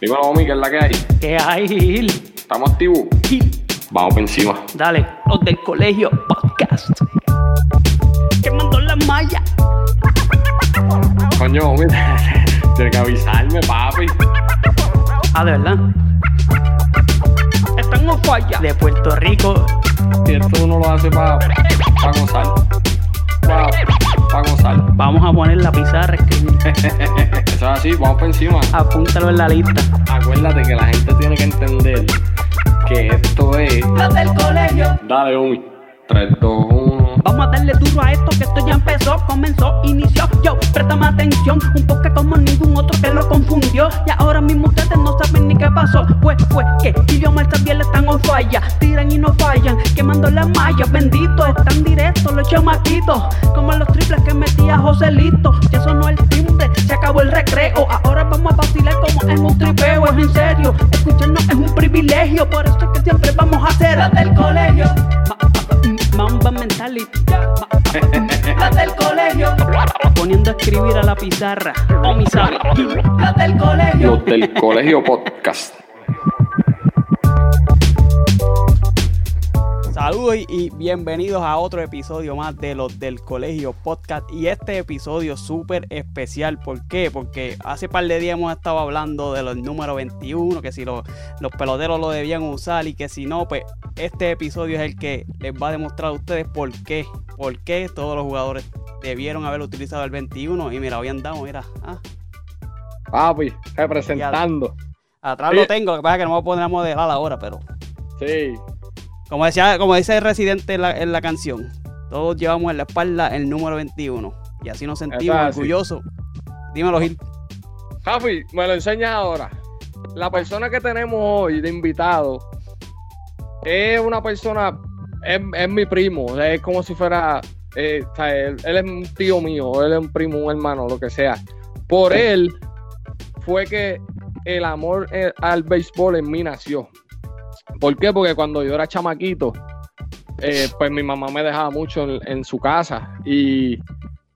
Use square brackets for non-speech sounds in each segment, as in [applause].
Dímelo, homie, ¿qué es la que hay? ¿Qué hay, Gil? ¿Estamos activos? Gil, Vamos por encima. Dale, los del colegio podcast. Quemando la malla. Coño, homie, [laughs] tienes que avisarme, papi. Ah, de verdad. Están en falla. De Puerto Rico. Y esto uno lo hace para pa gozar. Para gozar. Vamos a poner la pizarra, escribir. [laughs] Eso es así, vamos por encima. Apúntalo en la lista. Acuérdate que la gente tiene que entender que esto es. Los del colegio. Dale, homie. 3, 2, 1. Vamos a darle duro a esto que esto ya empezó, comenzó, inició. Yo, préstame atención, un toque como ningún otro que lo confundió. Y ahora mismo ustedes no saben ni qué pasó. Pues fue que idioma también están on falla. Tiran y no fallan, quemando las mallas. Bendito, están directos los chamaquitos. Como los triples que metía Joselito. Ya sonó el timbre, se acabó el recreo. Ahora vamos a vacilar como en un tripeo. Es en serio, escucharnos es un privilegio. Por eso es que siempre vamos a hacer del colegio. Ma- Mamba mentality. Las del colegio. Poniendo a escribir a la pizarra. O mi sabe. Las del colegio. Los del colegio podcast. Saludos y- bienvenidos a otro episodio más de los del Colegio Podcast. Y este episodio súper especial. ¿Por qué? Porque hace par de días hemos estado hablando de los números 21, que si los, los peloteros lo debían usar y que si no, pues este episodio es el que les va a demostrar a ustedes por qué. Por qué todos los jugadores debieron haber utilizado el 21. Y mira, hoy andamos, mira. ah, representando. atrás lo tengo, lo que pasa es que no me voy a poner a modelar ahora, pero... Sí. Como decía, como dice el residente en la, en la canción, todos llevamos en la espalda el número 21 y así nos sentimos así. orgullosos. Dímelo, Gil. Javi, me lo enseñas ahora. La persona que tenemos hoy de invitado es una persona, es, es mi primo, es como si fuera, eh, o sea, él, él es un tío mío, él es un primo, un hermano, lo que sea. Por él fue que el amor eh, al béisbol en mí nació. ¿Por qué? Porque cuando yo era chamaquito, eh, pues mi mamá me dejaba mucho en, en su casa y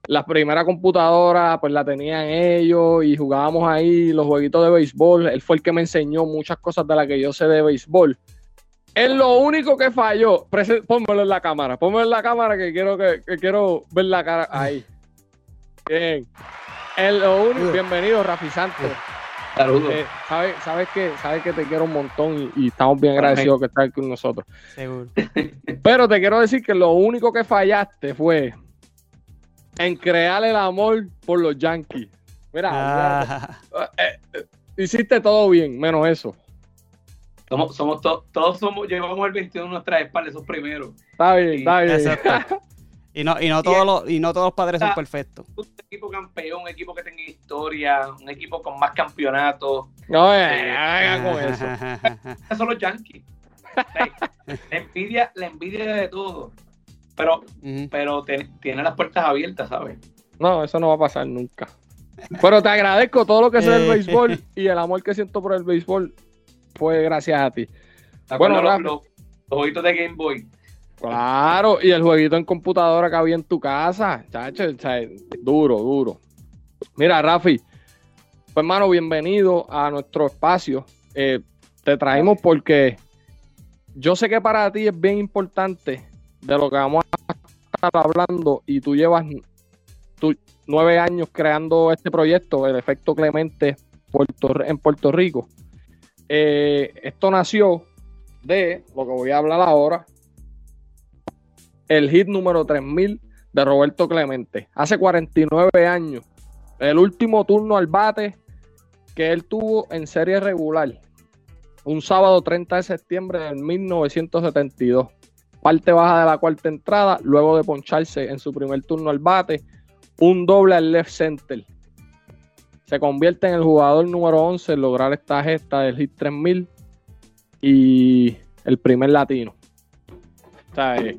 la primera computadora pues la tenían ellos y jugábamos ahí los jueguitos de béisbol. Él fue el que me enseñó muchas cosas de las que yo sé de béisbol. Es lo único que falló. Pónmelo en la cámara. Pónmelo en la cámara que quiero que, que quiero ver la cara ahí. Bien. Es lo único. Bienvenido, Rafi Santos. Saludos. Eh, sabes, sabes que sabes que te quiero un montón y, y estamos bien agradecidos que estás con nosotros. Seguro. [laughs] Pero te quiero decir que lo único que fallaste fue en crear el amor por los Yankees. Mira, Ah, eh, eh, hiciste todo bien, menos eso. Somos, somos to- todos somos, llevamos el 21 en nuestras espaldas, esos primeros. Está bien, está bien. [laughs] Y no, y no todos los, y no todos los padres son Ah. perfectos. Un equipo campeón, un equipo que tenga historia, un equipo con más campeonatos. No, eh, hagan con eso. Esos [laughs] son los Yankees. La envidia, la envidia de todo. Pero, pero te- tiene las puertas abiertas, ¿sabes? No, eso no va a pasar nunca. Pero te agradezco todo lo que sé del Eh. béisbol y el amor que siento por el béisbol fue gracias a ti. ¿Te Bueno, los, los, los ojitos de Game Boy. Claro, y el jueguito en computadora que había en tu casa, chacho, duro, duro. Mira, Rafi, pues hermano, bienvenido a nuestro espacio. Eh, te traímos porque yo sé que para ti es bien importante de lo que vamos a estar hablando y tú llevas tu- nueve años creando este proyecto, el efecto Clemente Puerto- en Puerto Rico. Eh, esto nació de lo que voy a hablar ahora, el hit número 3000 de Roberto Clemente. Hace 49 años. El último turno al bate que él tuvo en serie regular. Un sábado 30 de septiembre del 1972. Parte baja de la cuarta entrada, luego de poncharse en su primer turno al bate. Un doble al left center. Se convierte en el jugador número 11 en lograr esta gesta del hit 3000 y el primer latino. Eh,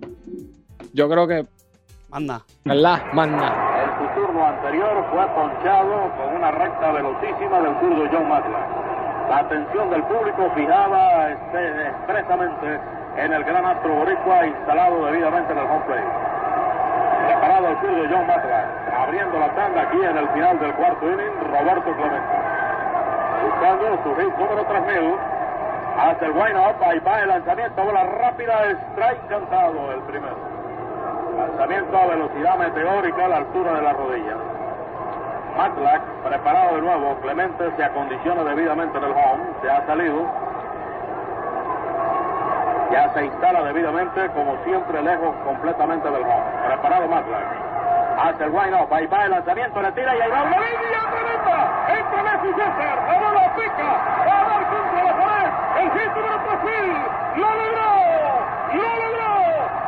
yo creo que, Manda. ¿verdad? En su turno anterior fue ponchado con una recta velocísima del zurdo John Matlack. La atención del público fijada este, expresamente en el gran astro boricua instalado debidamente en el home plate. Preparado el zurdo John Matlack, abriendo la tanda aquí en el final del cuarto inning, Roberto Clemente. buscando su hit número 3000. Hace el wind up, ahí va el lanzamiento, bola rápida, strike cantado el primero. Lanzamiento a velocidad meteórica a la altura de la rodilla. Matlack preparado de nuevo, Clemente se acondiciona debidamente en el home, se ha salido. Ya se instala debidamente, como siempre, lejos completamente del home. Preparado Matlack. Hace el wind up, ahí va el lanzamiento, le tira y ahí va una línea tremenda. Entra Messi César, la bola pica, va a dar contra la pared. El hit número 3000, lo logró, lo logró.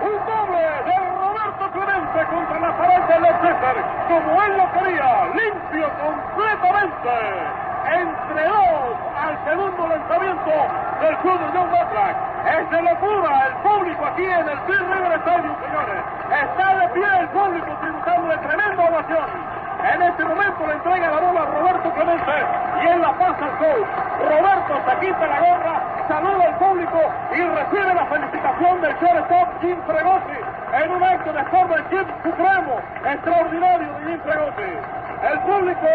Un doble de Roberto Clemente contra la pared de Led César, como él lo quería, limpio completamente. Entre dos al segundo lanzamiento del club de John Matlack. Es de locura el público aquí en el Bill River Stadium, señores. Está de pie el público tributando de tremenda ovación. En este momento le entrega la bola a Roberto Clemente y él la pasa al coach. Roberto se quita la gorra, saluda al público y recibe la felicitación del shortstop Jim Fregosi en un acto de forma Jim supremo, extraordinario de Jim Fregosi. El público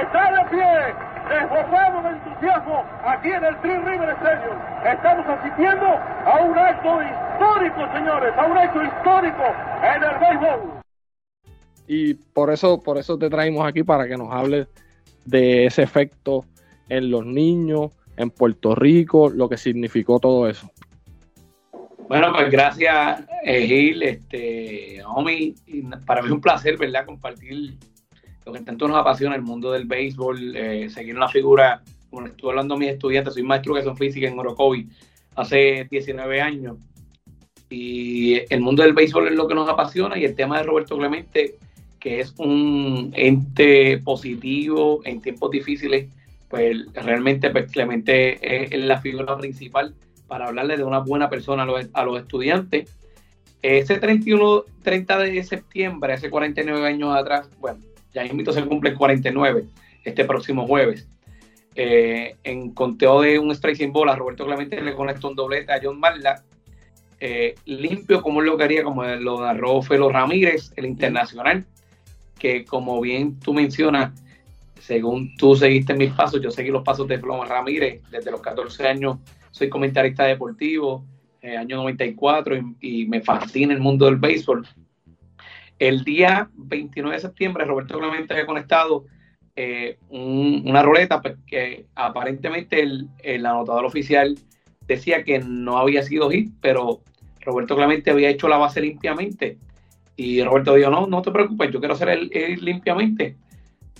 está de pie, desbordado de entusiasmo aquí en el Three River Stadium. Estamos asistiendo a un acto histórico, señores, a un acto histórico en el béisbol. Y por eso, por eso te traemos aquí para que nos hables de ese efecto en los niños, en Puerto Rico, lo que significó todo eso. Bueno, pues gracias, eh, Gil, este, Omi, para mí es un placer, ¿verdad?, compartir lo que tanto nos apasiona el mundo del béisbol, eh, seguir una figura, como estuve hablando a mis estudiantes, soy maestro de educación física en Orocovi hace 19 años, y el mundo del béisbol es lo que nos apasiona, y el tema de Roberto Clemente, que es un ente positivo en tiempos difíciles, pues realmente pues, Clemente es, la figura principal para hablarle de una buena persona a los, a los estudiantes. Ese 31, 30 de septiembre, hace 49 años atrás, bueno, ya invito se cumple el 49 este próximo jueves. Eh, en conteo de un strike sin bola, Roberto Clemente le conectó un doblete a John Marla, eh, limpio como él lo quería, como lo narró Felo Ramírez, el internacional, que como bien tú mencionas, según tú seguiste mis pasos, yo seguí los pasos de Felo Ramírez desde los 14 años, soy comentarista deportivo, eh, año 94, y, y me fascina el mundo del béisbol. El día 29 de septiembre, Roberto Clemente había conectado eh, un, una ruleta pues, que aparentemente el, el, anotador oficial decía que no había sido hit, pero Roberto Clemente había hecho la base limpiamente. Y Roberto dijo, no, no te preocupes, yo quiero hacer el, el limpiamente.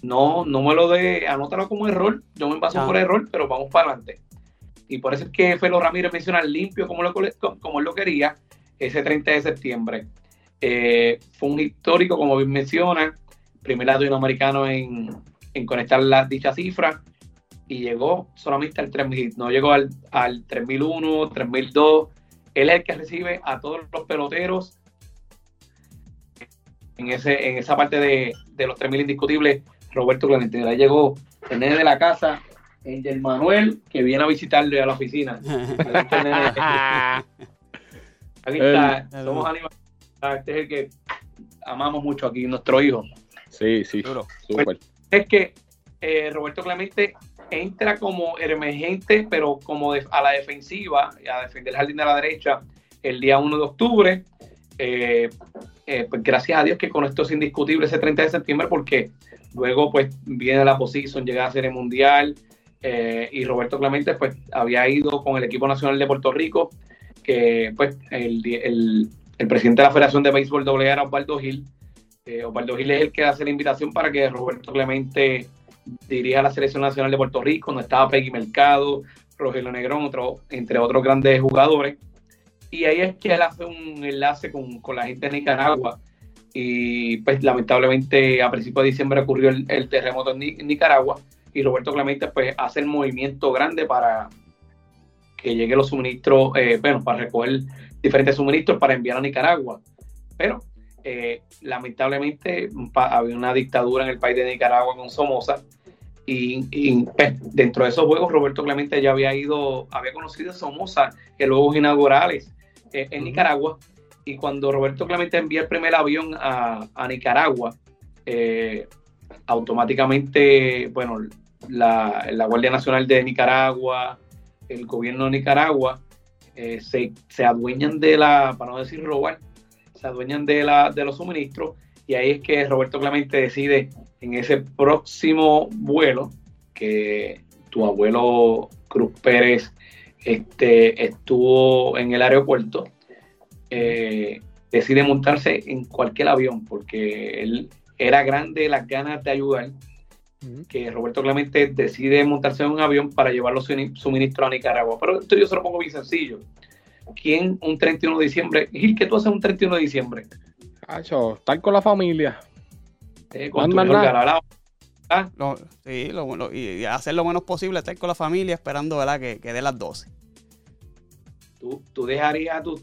No, no me lo de, anótalo como error, yo me paso Ah. por error, pero vamos para adelante. Y por eso es que Felo Ramírez menciona limpio como, lo, como él lo quería ese 30 de septiembre. Eh, fue un histórico, como bien menciona, primer latinoamericano en, en conectar la, dicha cifra y llegó solamente al 3000, no llegó al, al 3001, 3002. Él es el que recibe a todos los peloteros en, ese, en esa parte de, de los 3000 indiscutibles. Roberto Clemente, ahí llegó el nene de la casa, Angel Manuel, que viene a visitarle a la oficina. [laughs] [laughs] Aquí está, El- somos animales. Este es el que amamos mucho aquí, nuestro hijo. Sí, sí, súper. Es que eh, Roberto Clemente entra como emergente, pero como de- a la defensiva, a defender el jardín de la derecha, el día 1 de octubre. Eh, eh, pues gracias a Dios que con esto es indiscutible ese 30 de septiembre, porque luego pues viene la posición, llega a Serie Mundial, eh, y Roberto Clemente pues había ido con el equipo nacional de Puerto Rico, que pues el, el, presidente de la Federación de Béisbol doble era Osvaldo Gil. Eh, Osvaldo Gil es el que hace la invitación para que Roberto Clemente dirija la Selección Nacional de Puerto Rico, donde estaba Peggy Mercado, Rogelio Negrón, entre otros grandes jugadores. Y ahí es que él hace un enlace con, con la gente de Nicaragua. Y pues lamentablemente a principios de diciembre ocurrió el, terremoto en, Ni- en Nicaragua y Roberto Clemente pues hace el movimiento grande para que lleguen los suministros, eh, bueno, para recoger diferentes suministros para enviar a Nicaragua. Pero eh, lamentablemente había una dictadura en el país de Nicaragua con Somoza y, y, pues, dentro de esos juegos Roberto Clemente ya había ido, había conocido a Somoza en los juegos inaugurales eh, en Nicaragua y cuando Roberto Clemente envía el primer avión a, a Nicaragua, eh, automáticamente, bueno, la, la Guardia Nacional de Nicaragua, el gobierno de Nicaragua, eh, se, se, adueñan de la, para no decir robar, se adueñan de, la, de los suministros y ahí es que Roberto Clemente decide en ese próximo vuelo que tu abuelo Cruz Pérez este, estuvo en el aeropuerto, eh, decide montarse en cualquier avión porque él era grande las ganas de ayudar que Roberto Clemente decide montarse en un avión para llevar los suministros a Nicaragua. Pero esto yo se lo pongo bien sencillo. ¿Quién un 31 de diciembre? Gil, ¿qué tú haces un 31 de diciembre? Cacho, estar con la familia. Eh, con tu ¿Ah? sí, lo, bueno y, hacer lo menos posible, estar con la familia esperando ¿verdad? Que, que dé las 12. Tú, tú dejarías a tu,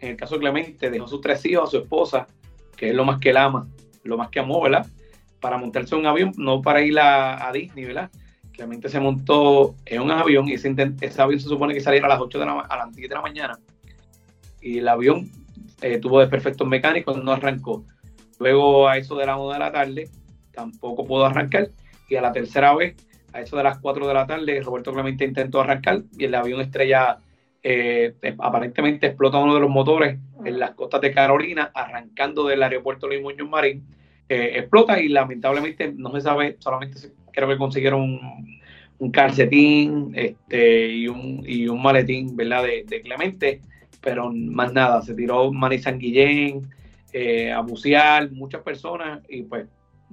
en el caso de Clemente, dejó sus tres hijos, a su esposa, que es lo más que él ama, lo más que amó, ¿verdad? para montarse en un avión, no para ir a, Disney, ¿verdad? Claramente se montó en un avión y ese, avión se supone que saliera a las 8 de la, a las 10 de la mañana. Y el avión eh, tuvo desperfectos mecánicos, no arrancó. Luego a eso de la 1 de la tarde tampoco pudo arrancar. Y a la tercera vez, a eso de las 4 de la tarde, Roberto Clemente intentó arrancar y el avión estrella eh, aparentemente explota uno de los motores en las costas de Carolina, arrancando del aeropuerto Luis Muñoz Marín explota y lamentablemente no se sabe, solamente creo que consiguieron un, calcetín este, y, un, y un maletín ¿verdad? De, Clemente, pero más nada, se tiró Manny Sanguillén, eh, a bucear, muchas personas y pues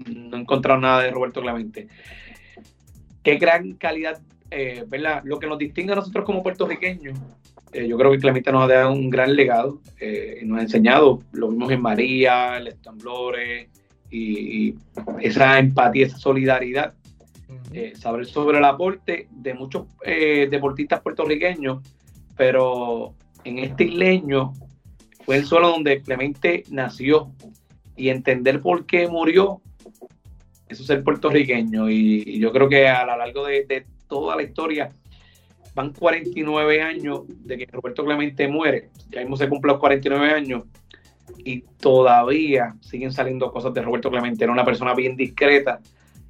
no encontraron nada de Roberto Clemente. Qué gran calidad, eh, ¿verdad? Lo que nos distingue a nosotros como puertorriqueños eh, yo creo que Clemente nos ha dado un gran legado eh, nos ha enseñado, lo vimos en María, el Estamblores, y, esa empatía, esa solidaridad, eh, saber sobre el aporte de muchos deportistas puertorriqueños, pero en este isleño fue el suelo donde Clemente nació y entender por qué murió, eso es el puertorriqueño y, yo creo que a lo largo de, de toda la historia van 49 años de que Roberto Clemente muere, ya mismo se cumplen los 49 años y todavía siguen saliendo cosas de Roberto Clemente. Era una persona bien discreta,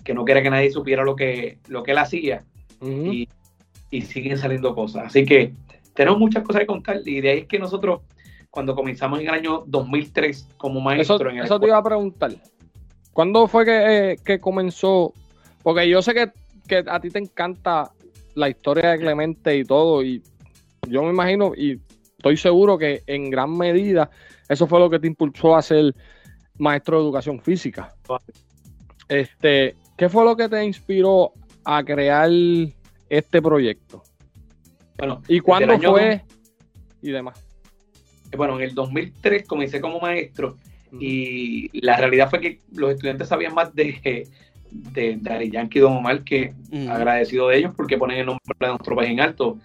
que no quería que nadie supiera lo que, lo que él hacía y, siguen saliendo cosas. Así que tenemos muchas cosas que contar y de ahí es que nosotros, cuando comenzamos en el año 2003 como maestro... Eso, en eso te iba a preguntar. ¿Cuándo fue que, eh, comenzó? Porque yo sé que, que a ti te encanta la historia de Clemente y todo, y yo me imagino y estoy seguro que en gran medida eso fue lo que te impulsó a ser maestro de educación física. Este, ¿Qué fue lo que te inspiró a crear este proyecto? Bueno, ¿y cuándo fue? Y demás. Bueno, en el 2003 comencé como maestro y la realidad fue que los estudiantes sabían más de, de, Yankee y Don Omar que agradecido de ellos porque ponen el nombre de nuestro país en alto.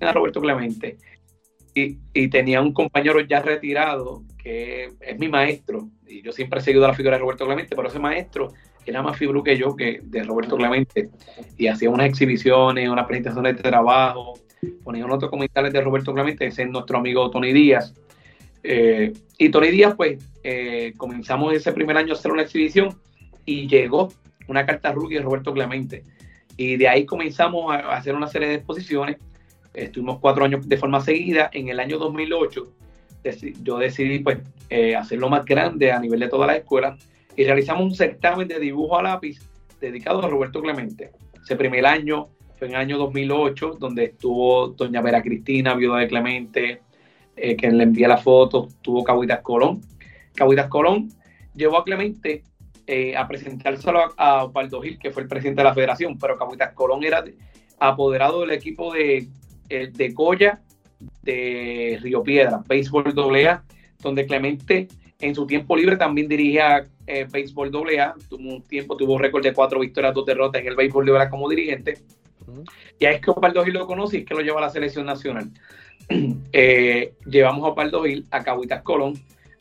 A Roberto Clemente. Y, tenía un compañero ya retirado que es mi maestro, y yo siempre he seguido la figura de Roberto Clemente, pero ese maestro era más fibru que yo, que de Roberto Clemente, y hacía unas exhibiciones, unas presentaciones de trabajo, ponía otros comentarios de Roberto Clemente, ese es nuestro amigo Tony Díaz. Eh, y Tony Díaz, pues, eh, comenzamos ese primer año a hacer una exhibición y llegó una carta rookie de Roberto Clemente. Y de ahí comenzamos a hacer una serie de exposiciones estuvimos cuatro años de forma seguida. En el año 2008 yo decidí pues eh, hacerlo más grande a nivel de toda la escuela y realizamos un certamen de dibujo a lápiz dedicado a Roberto Clemente. Ese primer año fue en el año 2008, donde estuvo doña Vera Cristina, viuda de Clemente, eh, que le envía la foto, tuvo Cabuitas Colón. Cabuitas Colón llevó a Clemente eh, a presentárselo a, a Gil, que fue el presidente de la federación, pero Cabuitas Colón era apoderado del equipo de el de Goya de Río Piedra, Béisbol AA, donde Clemente en su tiempo libre también dirigía eh, Béisbol AA, tuvo un tiempo, tuvo récord de cuatro victorias, dos derrotas en el Béisbol AA como dirigente. Y es que Osvaldo Gil lo conoce y es que lo lleva a la selección nacional. [clears throat] Eh, llevamos a Osvaldo Gil, a Cahuitas Colón,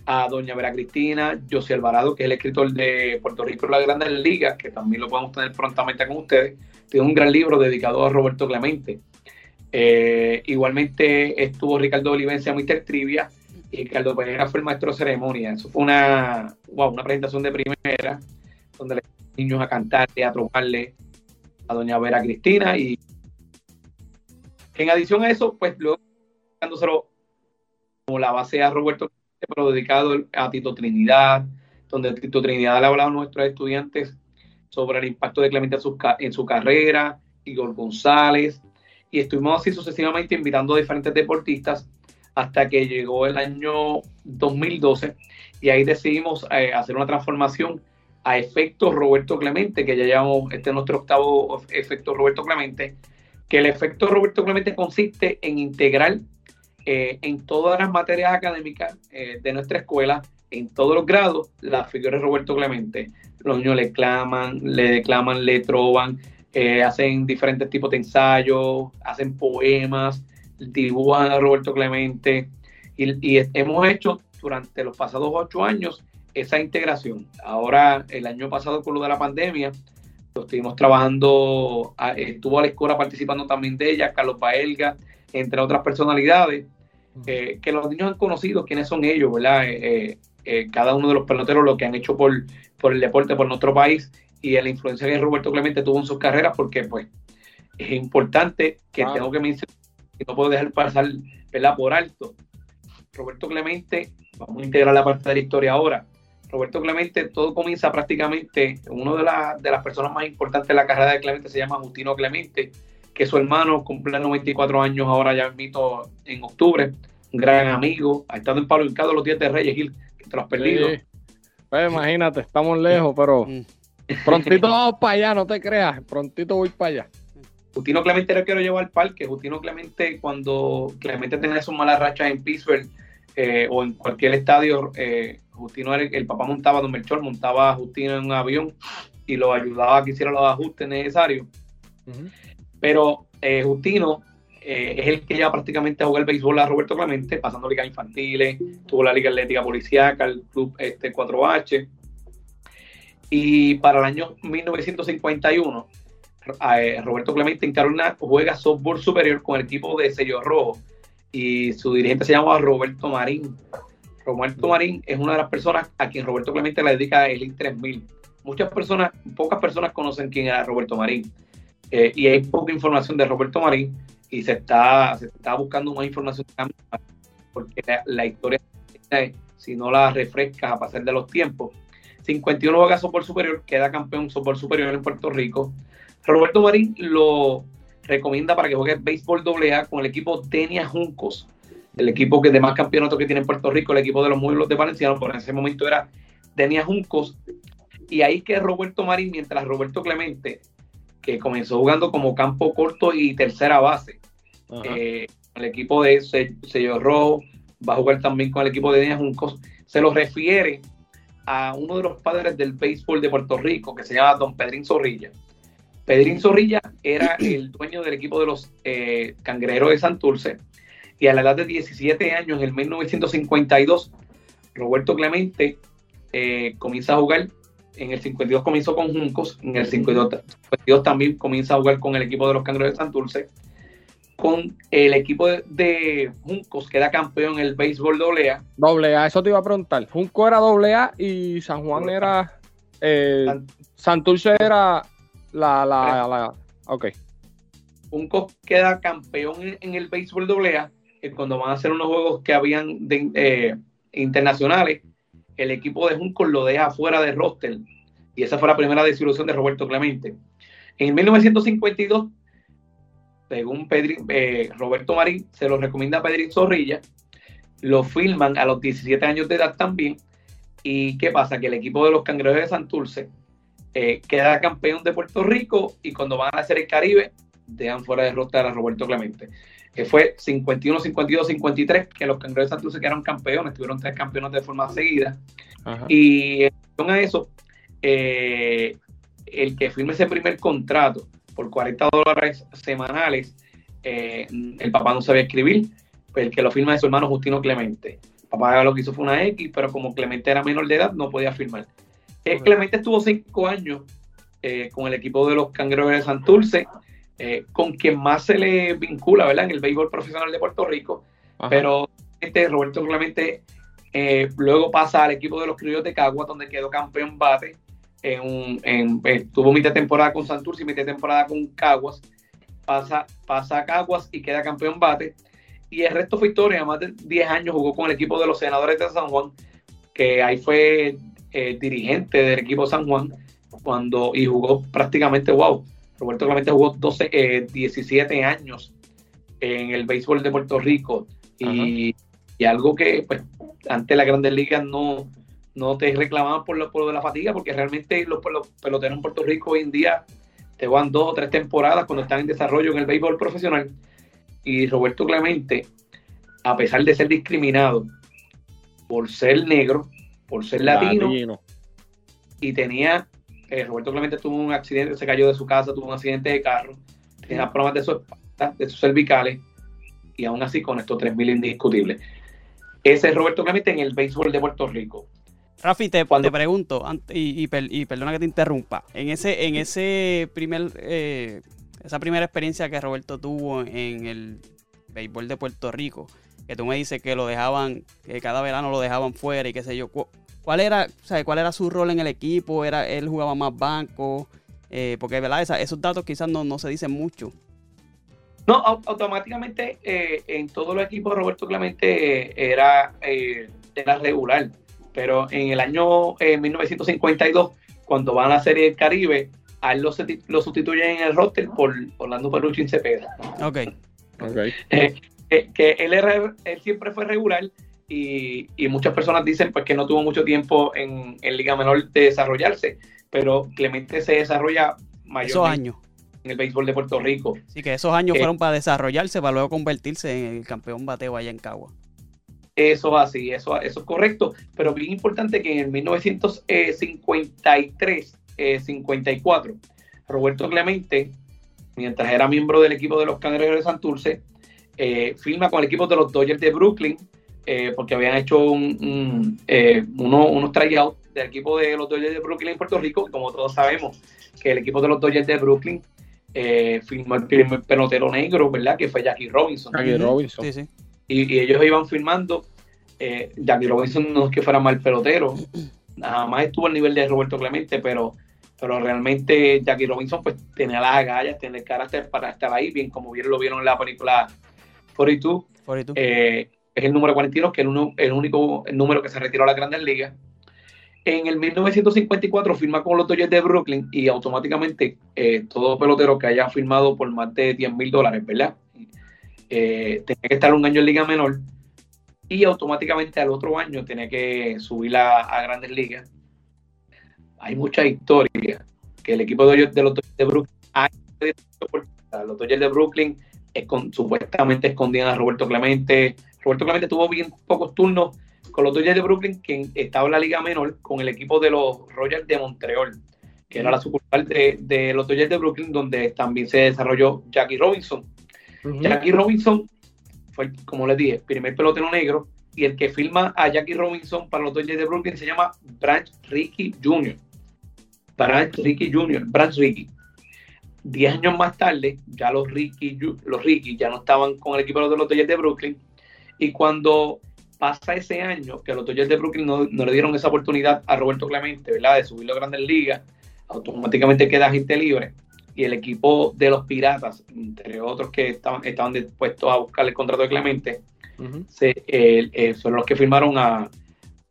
a doña Vera Cristina, José Alvarado, que es el escritor de Puerto Rico la Grandes Ligas, que también lo podemos tener prontamente con ustedes. Tiene un gran libro dedicado a Roberto Clemente. Eh, igualmente estuvo Ricardo Olivencia, Mr. Trivia, y Ricardo Pereira fue el maestro de ceremonia. Eso fue una, una presentación de primera, donde niños a cantar, a trocarle a doña Vera Cristina y en adición a eso, pues luego dándoselo como la base a Roberto, pero dedicado a Tito Trinidad, donde Tito Trinidad le ha hablado a nuestros estudiantes sobre el impacto de Clemente en su, en su carrera, Igor González, y estuvimos así sucesivamente invitando a diferentes deportistas hasta que llegó el año 2012 y ahí decidimos eh, hacer una transformación a efecto Roberto Clemente, que ya llevamos, este es nuestro octavo efecto Roberto Clemente, que el efecto Roberto Clemente consiste en integrar eh, en todas las materias académicas eh, de nuestra escuela, en todos los grados, la figura de Roberto Clemente. Los niños le claman, le declaman, le troban, eh, hacen diferentes tipos de ensayos, hacen poemas, dibujan a Roberto Clemente. Y hemos hecho durante los pasados ocho años esa integración. Ahora, el año pasado con lo de la pandemia, estuvimos trabajando, estuvo a la escuela participando también de ella, Carlos Baelga, entre otras personalidades, eh, que los niños han conocido quiénes son ellos, ¿verdad? Eh, eh, cada uno de los peloteros, lo que han hecho por, por el deporte, por nuestro país, y la influencia que Roberto Clemente tuvo en sus carreras, porque pues es importante que tengo que mencionar, que no puedo dejar pasar, ¿verdad? Por alto. Roberto Clemente, vamos a integrar la parte de la historia ahora. Roberto Clemente, todo comienza prácticamente, uno de, de las personas más importantes de la carrera de Clemente se llama Justino Clemente, que su hermano cumple 94 años ahora ya mito en octubre, un gran amigo, ha estado en Palo Hincado los días de Reyes Gil, que te lo has perdido. Pues imagínate, estamos lejos, [laughs] pero mm. prontito vamos para allá, no te creas, prontito voy para allá. Justino Clemente lo quiero llevar al parque. Justino Clemente, cuando Clemente tenía sus malas rachas en Pittsburgh eh, o en cualquier estadio, eh, Justino el, papá montaba, Don Melchor montaba a Justino en un avión y lo ayudaba a que hiciera los ajustes necesarios. Pero eh, Justino es el que ya prácticamente jugó el béisbol a Roberto Clemente, pasando ligas infantiles, tuvo la Liga Atlética Policiaca, el Club este, 4H. Y para el año 1951, eh, Roberto Clemente en Carolina juega softball superior con el equipo de Sello Rojo y su dirigente se llama Roberto Marín. Roberto Marín es una de las personas a quien Roberto Clemente le dedica el I-3000. Muchas personas, pocas personas conocen quién era Roberto Marín. Eh, y hay poca información de Roberto Marín y se está, se está buscando más información porque la, historia, si no la refrescas a pasar de los tiempos, 51 juega softball superior, queda campeón softball superior en Puerto Rico. Roberto Marín lo recomienda para que juegue béisbol AA con el equipo Denia Juncos, el equipo que de más campeonato que tiene en Puerto Rico, el equipo de los módulos de Valenciano, por ese momento era Denia Juncos. Y ahí que Roberto Marín, mientras Roberto Clemente que comenzó jugando como campo corto y tercera base. Eh, el equipo de Sello Rojo, va a jugar también con el equipo de Denia Juncos. Se lo refiere a uno de los padres del béisbol de Puerto Rico, que se llama Don Pedrín Zorrilla. Pedrín Zorrilla era el dueño del equipo de los eh, Cangrejeros de Santurce y a la edad de 17 años, en el 1952, Roberto Clemente eh, comienza a jugar en el 52 comenzó con Juncos, en el 52, también comienza a jugar con el equipo de los Cangrejeros de Santurce. Con el equipo de, Juncos queda campeón en el béisbol AA. Doble A, eso te iba a preguntar. Junco era doble A y San Juan era. Eh, Santurce era la, la, la, Ok. Juncos queda campeón en, el béisbol. Y cuando van a hacer unos juegos que habían de, eh, internacionales, el equipo de Juncos lo deja fuera de roster. Y esa fue la primera desilusión de Roberto Clemente. En 1952, según eh, Roberto Marín, se lo recomienda a Pedrín Zorrilla, lo filman a los 17 años de edad también. ¿Y qué pasa? Que el equipo de los Cangrejeros de Santurce eh, queda campeón de Puerto Rico y cuando van a hacer el Caribe, dejan fuera de roster a Roberto Clemente que fue 51, 52, 53, que los Cangrejeros de Santurce quedaron campeones, tuvieron tres campeones de forma seguida. Y con eso, eh, el que firme ese primer contrato por 40 dólares semanales, eh, el papá no sabía escribir, pues el que lo firma es su hermano Justino Clemente. Papá lo que hizo fue una X, pero como Clemente era menor de edad, no podía firmar. Eh, Clemente estuvo cinco años con el equipo de los Cangrejeros de Santurce eh, con quien más se le vincula, ¿verdad? En el béisbol profesional de Puerto Rico. Pero este Roberto Clemente eh, luego pasa al equipo de los Criollos de Cagua, donde quedó campeón bate en eh, tuvo mitad temporada con Santurce y mitad temporada con Caguas. Pasa, pasa a Caguas y queda campeón bate. Y el resto fue historia. Más de 10 años jugó con el equipo de los senadores de San Juan, que ahí fue eh, dirigente del equipo San Juan cuando y jugó prácticamente, wow, Roberto Clemente jugó 12, 17 eh, años en el béisbol de Puerto Rico y, y, algo que pues antes las grandes ligas no, no te reclamaban por, lo, por la fatiga, porque realmente los, peloteros en Puerto Rico hoy en día te van dos o tres temporadas cuando están en desarrollo en el béisbol profesional. Y Roberto Clemente, a pesar de ser discriminado por ser negro, por ser latino, y tenía, eh, Roberto Clemente tuvo un accidente, se cayó de su casa, tuvo un accidente de carro, tenía problemas de su espalda, de sus cervicales, y aún así con estos 3.000 indiscutibles. Ese es Roberto Clemente en el béisbol de Puerto Rico. Rafi, te, te pregunto, y, y, perdona que te interrumpa, en ese, en ese primer, eh, esa primera experiencia que Roberto tuvo en el béisbol de Puerto Rico, que tú me dices que lo dejaban, que cada verano lo dejaban fuera y qué sé yo, ¿cuál era, o cuál era su rol en el equipo? ¿Era, él jugaba más banco? Eh, porque, ¿verdad? esos datos quizás no, no se dicen mucho. No, automáticamente eh, en todos los equipos Roberto Clemente era, era regular pero en el año 1952, cuando van a la Serie del Caribe, a él lo, sustituyen en el roster por Orlando Peruchin Cepeda. Ok. okay. Eh, que él, era, él siempre fue regular y, muchas personas dicen pues que no tuvo mucho tiempo en, Liga Menor de desarrollarse, pero Clemente se desarrolla mayor esos años en el béisbol de Puerto Rico. Sí, que esos años eh, fueron para desarrollarse, para luego convertirse en el campeón bateo allá en Cagua. Eso así, eso, eso es correcto, pero bien importante que en el 1953, 54, eh, Roberto Clemente, mientras era miembro del equipo de los Cangrejeros de Santurce, eh, firma con el equipo de los Dodgers de Brooklyn, eh, porque habían hecho un, uno, unos tryouts del equipo de los Dodgers de Brooklyn en Puerto Rico, como todos sabemos que el equipo de los Dodgers de Brooklyn firmó el primer pelotero negro, ¿verdad? Que fue Jackie Robinson. Jackie Robinson. Sí, sí y, ellos iban filmando. Eh, Jackie Robinson no es que fuera mal pelotero, nada más estuvo al nivel de Roberto Clemente, pero, pero realmente Jackie Robinson pues tenía las agallas, tenía el carácter para estar ahí, bien como bien lo vieron en la película 42. 42. Eh, es el número 42, que es el, único número que se retiró a las grandes ligas. En el 1954 firma con los Dodgers de Brooklyn y automáticamente eh, todo pelotero que haya firmado por más de 10 mil dólares, ¿verdad? eh, tenía que estar un año en Liga Menor y automáticamente al otro año tenía que subir a, Grandes Ligas. Hay mucha historia que el equipo de, los Dodgers de Brooklyn, los Dodgers de Brooklyn escond supuestamente escondían a Roberto Clemente. Roberto Clemente tuvo bien pocos turnos con los Dodgers de Brooklyn, que estaba en la Liga Menor con el equipo de los Royals de Montreal, que era la sucursal de, los Dodgers de Brooklyn, donde también se desarrolló Jackie Robinson. Jackie Robinson fue, como les dije, primer pelotero negro, y el que firma a Jackie Robinson para los Dodgers de Brooklyn se llama Branch Rickey Jr. Branch Rickey Jr. Branch Rickey. 10 años más tarde, ya los Ricky, los Ricky ya no estaban con el equipo de los Dodgers de Brooklyn. Y cuando pasa ese año, que los Dodgers de Brooklyn no, no, le dieron esa oportunidad a Roberto Clemente, ¿verdad? De subirlo a Grandes Ligas, automáticamente queda gente libre. Y el equipo de los Piratas, entre otros que estaban, estaban dispuestos a buscar el contrato de Clemente, uh eh, son los que firmaron a,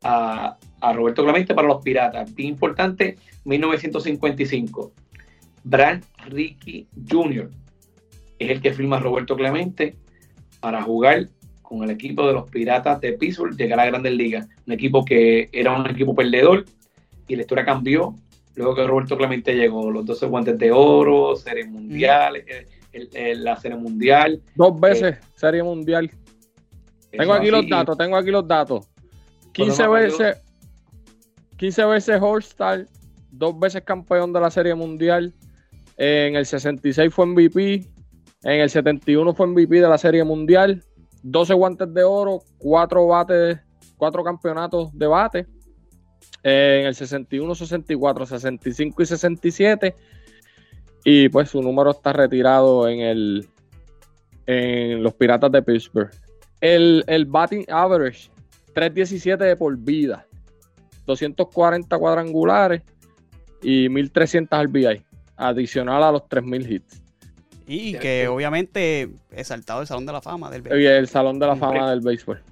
a, a Roberto Clemente para los Piratas. Bien importante, 1955 Brad Ricky Jr. es el que firma Roberto Clemente para jugar con el equipo de los Piratas de Pittsburgh, llegar a la Grandes Ligas. Un equipo que era un equipo perdedor y la historia cambió Luego que Roberto Clemente llegó, los 12 guantes de oro, serie mundial, la serie mundial. Dos veces eh, serie mundial. Tengo aquí los datos, tengo aquí los datos. 15 veces, 15 veces All-Star, dos veces campeón de la serie mundial. En el 66 fue MVP. En el 71 fue MVP de la serie mundial. 12 guantes de oro, 4 bates, 4 campeonatos de bate en el 61, 64, 65 y 67. Y pues su número está retirado en los Piratas de Pittsburgh. El, el batting average, 317 de por vida, 240 cuadrangulares, y 1300 RBI, adicional a los 3000 hits. Y que obviamente exaltado el Salón de la Fama del Y béisbol. el Salón de la Fama del béisbol.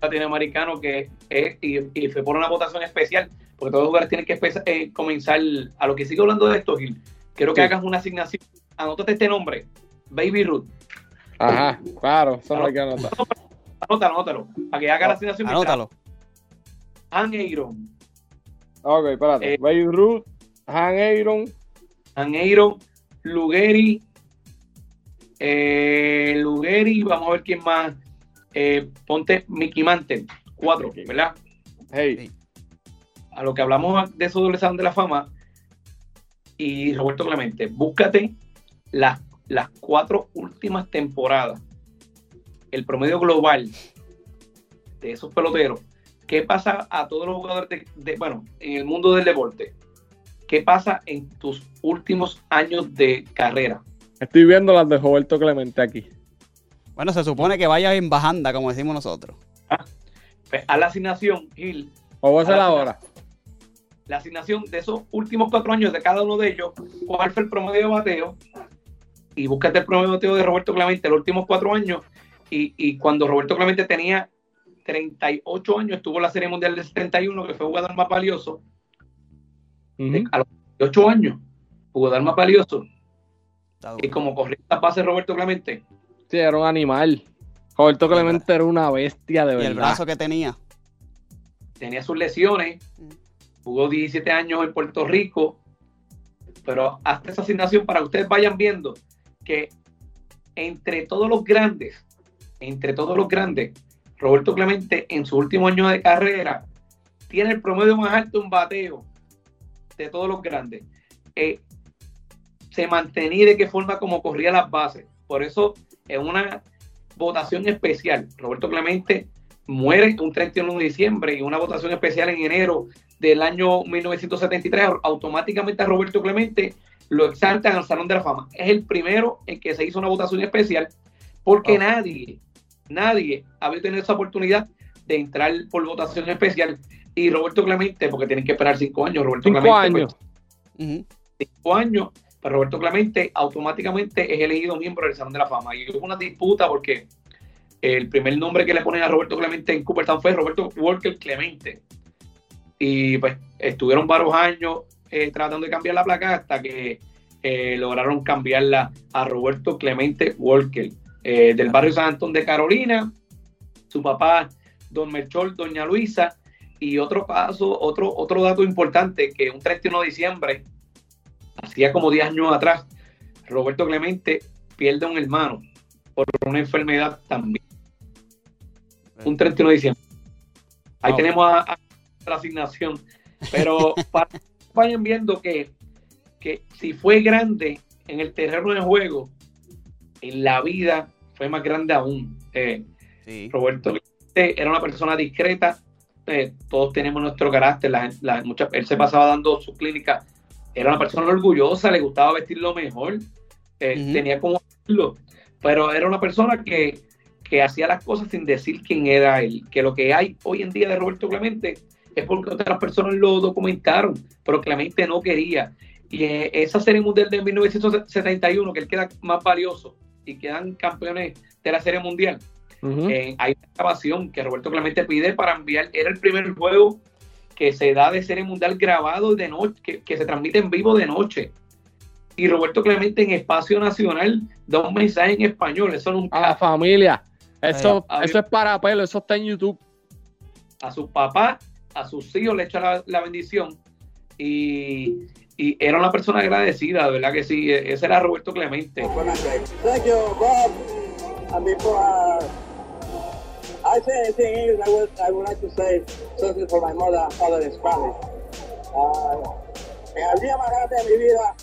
latinoamericano que es, y, y fue por una votación especial, porque todos los lugares tienen que eh, comenzar a lo que sigo hablando de esto, Gil. Quiero que Sí. hagas una asignación. Anótate este nombre, Baby Ruth. Ajá, claro, eso no hay que anotar. Anótalo, anótalo. Para que haga la asignación. Anótalo. Han Aaron. Ok, espérate. Eh. Babe Ruth, Han Aaron, Han Aaron, Lugeri. Eh, Lugeri, vamos a ver quién más. Eh, ponte Mickey Mantle. Cuatro. ¿verdad? hey, a lo que hablamos de eso del Salón de la Fama y Roberto Clemente, búscate las, las cuatro últimas temporadas, el promedio global de esos peloteros. ¿Qué pasa a todos los jugadores de, de- bueno, en el mundo del deporte? ¿Qué pasa en tus últimos años de carrera? estoy viendo las de Roberto Clemente aquí. Bueno, se supone que vaya en bajanda, como decimos nosotros. Pues, a la asignación, Gil, ¿O voy a la ahora? la asignación de esos últimos cuatro años de cada uno de ellos, cuál fue el promedio de bateo, y búscate el promedio de bateo de Roberto Clemente los últimos cuatro años, y, y cuando Roberto Clemente tenía 38 años, estuvo en la Serie Mundial del 71, que fue jugador más valioso, Ujú. a los 28 años, jugador más valioso, y como corría las bases Roberto Clemente, Sí, era un animal. Roberto Clemente era una bestia de Y verdad. el brazo que tenía. tenía sus lesiones, jugó 17 años en Puerto Rico, pero hasta esa asignación para que ustedes vayan viendo que entre todos los grandes, entre todos los grandes, Roberto Clemente en su último año de carrera tiene el promedio más alto en bateo de todos los grandes. Eh, se mantenía de qué forma como corría las bases. Por eso, en una votación especial, Roberto Clemente muere un 31 de diciembre y una votación especial en enero del año 1973, automáticamente a Roberto Clemente lo exaltan al Salón de la Fama. Es el primero en que se hizo una votación especial porque Oh. nadie, nadie había tenido esa oportunidad de entrar por votación especial. Y Roberto Clemente, porque tienen que esperar cinco años, Roberto Cinco Clemente, pues, años. Cinco años, pero Roberto Clemente automáticamente es elegido miembro del Salón de la Fama. Y hubo una disputa porque el primer nombre que le ponen a Roberto Clemente en Cooperstown fue Roberto Walker Clemente. Y pues estuvieron varios años eh, tratando de cambiar la placa hasta que eh, lograron cambiarla a Roberto Clemente Walker, eh, del barrio San Antón de Carolina. Su papá, don Melchor, doña Luisa. Y otro caso, otro, otro dato importante, que un 31 de diciembre hacía como 10 años atrás, Roberto Clemente pierde un hermano por una enfermedad también. Un 31 de diciembre. Ahí Wow. tenemos a, a la asignación. Pero [laughs] para que vayan viendo que, que si fue grande en el terreno de juego, en la vida fue más grande aún. Eh, Sí. Roberto Clemente era una persona discreta. Eh, todos tenemos nuestro carácter. La, la- mucha- él se pasaba dando su clínica. Era una persona orgullosa, le gustaba vestir lo mejor. eh. Tenía como hacerlo. Pero era una persona que, que hacía las cosas sin decir quién era él. Que lo que hay hoy en día de Roberto Clemente es porque otras personas lo documentaron. Pero Clemente no quería. Y eh, esa serie mundial de 1971, que él queda más valioso y quedan campeones de la serie mundial. Eh, hay una grabación que Roberto Clemente pide para enviar. Era el primer juego que se da de serie mundial grabado de noche, que, que se transmite en vivo de noche. Y Roberto Clemente en espacio nacional da un mensaje en español. Eso A nunca la familia. Eso, Ay, eso es para pelo, eso está en YouTube. a su papá, a sus hijos le echa la, la bendición. Y, y era una persona agradecida, ¿verdad que sí? E- Ese era Roberto Clemente. Thank you, Bob. And before uh, I say anything in English, I would, I would like to say something for my mother and father in Spanish. Uh, en el día más grande de mi vida,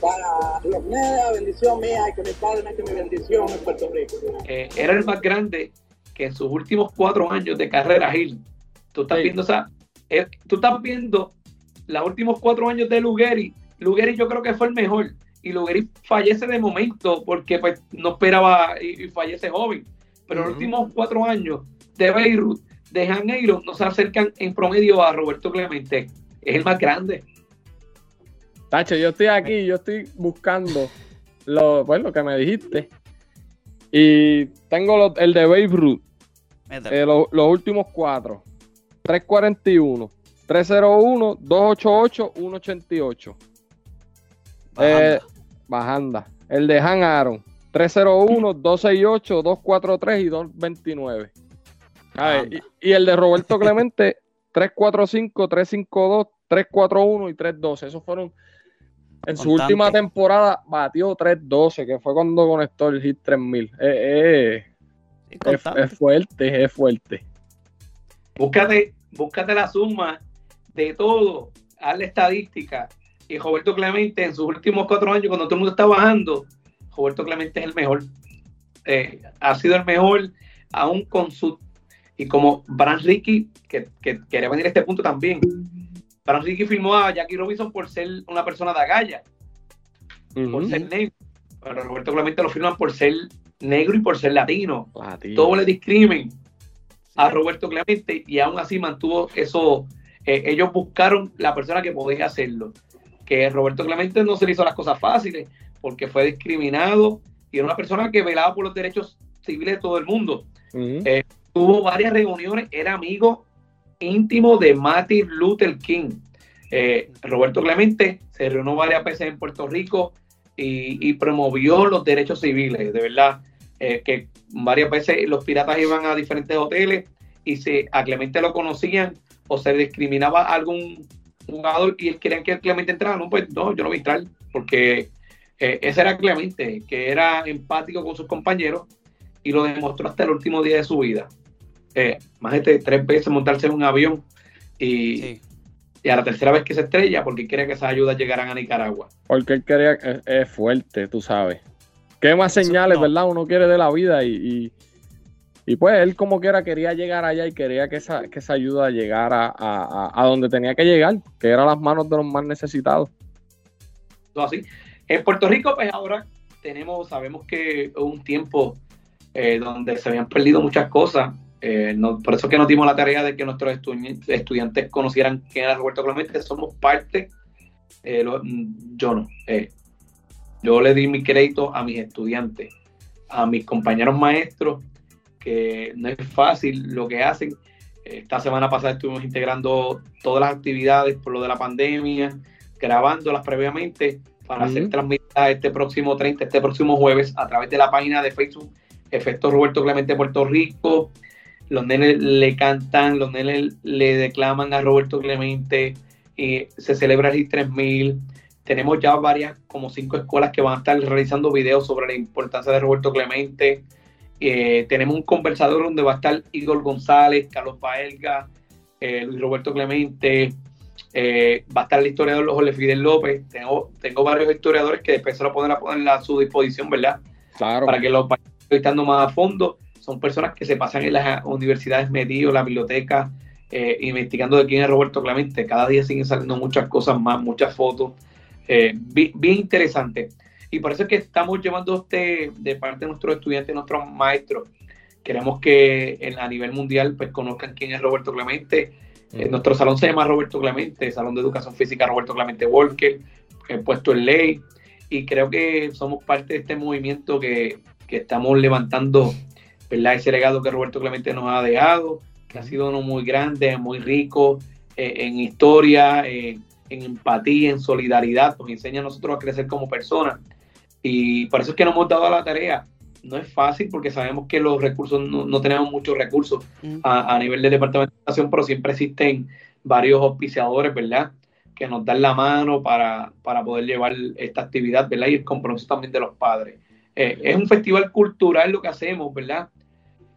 para los nenes, la bendición mía y que mi padre me mi bendición en Puerto Rico. eh, era el más grande que en sus últimos cuatro años de carrera, Gil. Tú estás Sí. viendo esa, eh, tú estás viendo los últimos cuatro años de Lugeri. Lugeri yo creo que fue el mejor. Y Lugeri fallece de momento porque pues no esperaba y, y fallece joven. Pero los últimos cuatro años de Beirut, de Janeiro, no se acercan en promedio a Roberto Clemente. Es el más grande. Tacho, yo estoy aquí, yo estoy buscando lo, pues, lo que me dijiste. Y tengo lo- el de Babe Ruth, eh, lo- los últimos cuatro. 341, 301, 288, 188. Eh, bajanda. El de Han Aaron. 301, 268, 243 y 229. A ver, y, y el de Roberto Clemente, 345, 352, 341 y 312. Esos fueron. En su Constante. última temporada batió 312, que fue cuando conectó el Hit 3000. Eh, eh, es, es fuerte, es fuerte. Búscate, búscate la suma de todo, haz la estadística. Y Roberto Clemente en sus últimos cuatro años, cuando todo el mundo está bajando, Roberto Clemente es el mejor. Eh, ha sido el mejor, aún con su. Y como Bran Ricky, que, que quería venir a este punto también. Bran Ricky firmó a Jackie Robinson por ser una persona de agalla, por ser negro. Pero Roberto Clemente lo firman por ser negro y por ser latino Latino. todo le discrimen a Roberto Clemente y aún así mantuvo eso. eh, ellos buscaron la persona que podía hacerlo. Que Roberto Clemente no se le hizo las cosas fáciles porque fue discriminado y era una persona que velaba por los derechos civiles de todo el mundo. Ujú. Eh, Tuvo varias reuniones, era amigo íntimo de Martin Luther King. Eh, Roberto Clemente se reunió varias veces en Puerto Rico y, y promovió los derechos civiles, de verdad, eh, que varias veces los piratas iban a diferentes hoteles y se, a Clemente lo conocían o se discriminaba a algún jugador y él querían que Clemente entrara, no, pues no, yo no voy a entrar, porque eh, ese era Clemente, que era empático con sus compañeros y lo demostró hasta el último día de su vida. Eh, más de tres veces montarse en un avión y, Sí. y a la tercera vez que se estrella porque quiere que esas ayudas llegaran a Nicaragua. Porque él quería, es, es fuerte, tú sabes. ¿Qué más señales, no. verdad? Uno quiere de la vida y, y, y, pues él como quiera quería llegar allá y quería que esa, que esa ayuda llegara a, a- a donde tenía que llegar, que era a las manos de los más necesitados. Todo así. En Puerto Rico, pues ahora tenemos, sabemos que hubo un tiempo eh, donde se habían perdido muchas cosas. eh, por eso es que nos dimos la tarea de que nuestros estu- estudiantes conocieran quién era Roberto Clemente. Somos parte, eh, mm, yo no. yo le di mi crédito a mis estudiantes, a mis compañeros maestros, que no es fácil lo que hacen. Esta semana pasada estuvimos integrando todas las actividades por lo de la pandemia, grabándolas previamente para Ujú. ser transmitidas este próximo 30, este próximo jueves a través de la página de Facebook Efecto Roberto Clemente Puerto Rico. Los nenes le cantan, los nenes le declaman a Roberto Clemente y se celebra el HIT 3000. Tenemos ya varias, como cinco escuelas que van a estar realizando videos sobre la importancia de Roberto Clemente. Eh, tenemos un conversador donde va a estar Igor González, Carlos Paelga, eh, Luis Roberto Clemente, eh, va a estar el historiador Jorge Fidel López. Tengo, tengo varios historiadores que después se lo a poner a su disposición, ¿verdad? Claro. Para que los vayan entrevistando más a fondo. Son personas que se pasan en las universidades metidos, la biblioteca, eh, investigando de quién es Roberto Clemente. Cada día siguen saliendo muchas cosas más, muchas fotos. Eh, bi- bien interesante. Y por eso es que estamos llevando este de parte de nuestros estudiantes, nuestros maestros. Queremos que en, a nivel mundial pues conozcan quién es Roberto Clemente. Eh, nuestro salón se llama Roberto Clemente, Salón de Educación Física Roberto Clemente Walker, eh, puesto en ley. Y creo que somos parte de este movimiento que, que estamos levantando ¿verdad? ese legado que Roberto Clemente nos ha dejado, que ha sido uno muy grande, muy rico eh, en historia, eh, en empatía, en solidaridad, nos enseña a nosotros a crecer como personas. Y por eso es que nos hemos dado a la tarea. No es fácil porque sabemos que los recursos, no, no tenemos muchos recursos Mm. a, a nivel del Departamento de Educación, pero siempre existen varios auspiciadores, ¿verdad? Que nos dan la mano para, para poder llevar esta actividad, ¿verdad? Y el compromiso también de los padres. Eh, es un festival cultural lo que hacemos, ¿verdad?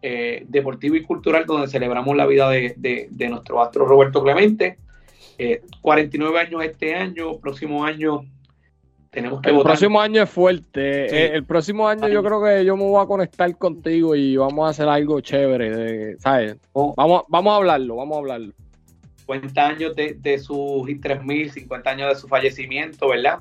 Eh, deportivo y cultural donde celebramos la vida de, de- de nuestro astro Roberto Clemente. Eh, 49 años este año, próximo año tenemos que El votar. próximo año es fuerte. Sí. Eh, El próximo año yo creo que yo me voy a conectar contigo y vamos a hacer algo chévere. de- ¿sabes? Oh, Vamos, vamos a hablarlo, vamos a hablarlo. 50 años de, de su HIT 3000, 50 años de su fallecimiento, ¿verdad?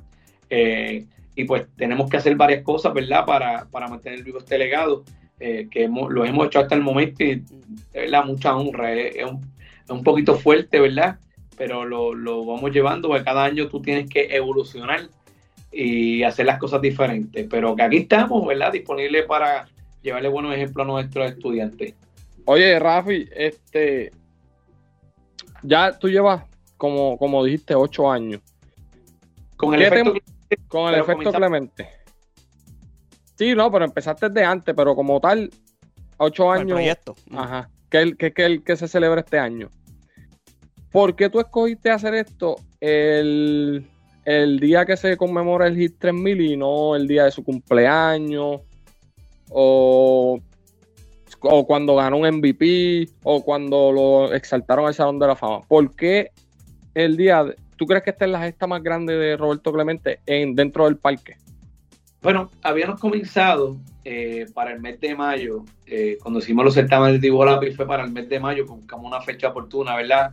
Eh, y pues tenemos que hacer varias cosas, ¿verdad? Para, para mantener vivo este legado, eh, que hemos- lo hemos hecho hasta el momento y de verdad mucha honra. Es, un, es un poquito fuerte, ¿verdad? pero lo, lo vamos llevando, porque cada año tú tienes que evolucionar y hacer las cosas diferentes. Pero que aquí estamos, ¿verdad? Disponibles para llevarle buenos ejemplos a nuestros estudiantes. Oye, Rafi, este, ya tú llevas, como, como dijiste, ocho años. Con el ¿Qué efecto, te- Con el efecto comenzamos- Clemente. Sí, no, pero empezaste de antes, pero como tal, ocho Con el años. proyecto. Ajá. Que el que, que el que se celebra este año. ¿Por qué tú escogiste hacer esto el, el día que se conmemora el HIT 3000 y no el día de su cumpleaños? O, o cuando ganó un MVP, o cuando lo exaltaron al Salón de la Fama. ¿Por qué el día? de- ¿Tú crees que esta es la gesta más grande de Roberto Clemente en, dentro del parque? Bueno, habíamos comenzado eh, para el mes de mayo, eh, cuando hicimos los certámenes de lápiz fue para el mes de mayo, buscamos una fecha oportuna, ¿verdad?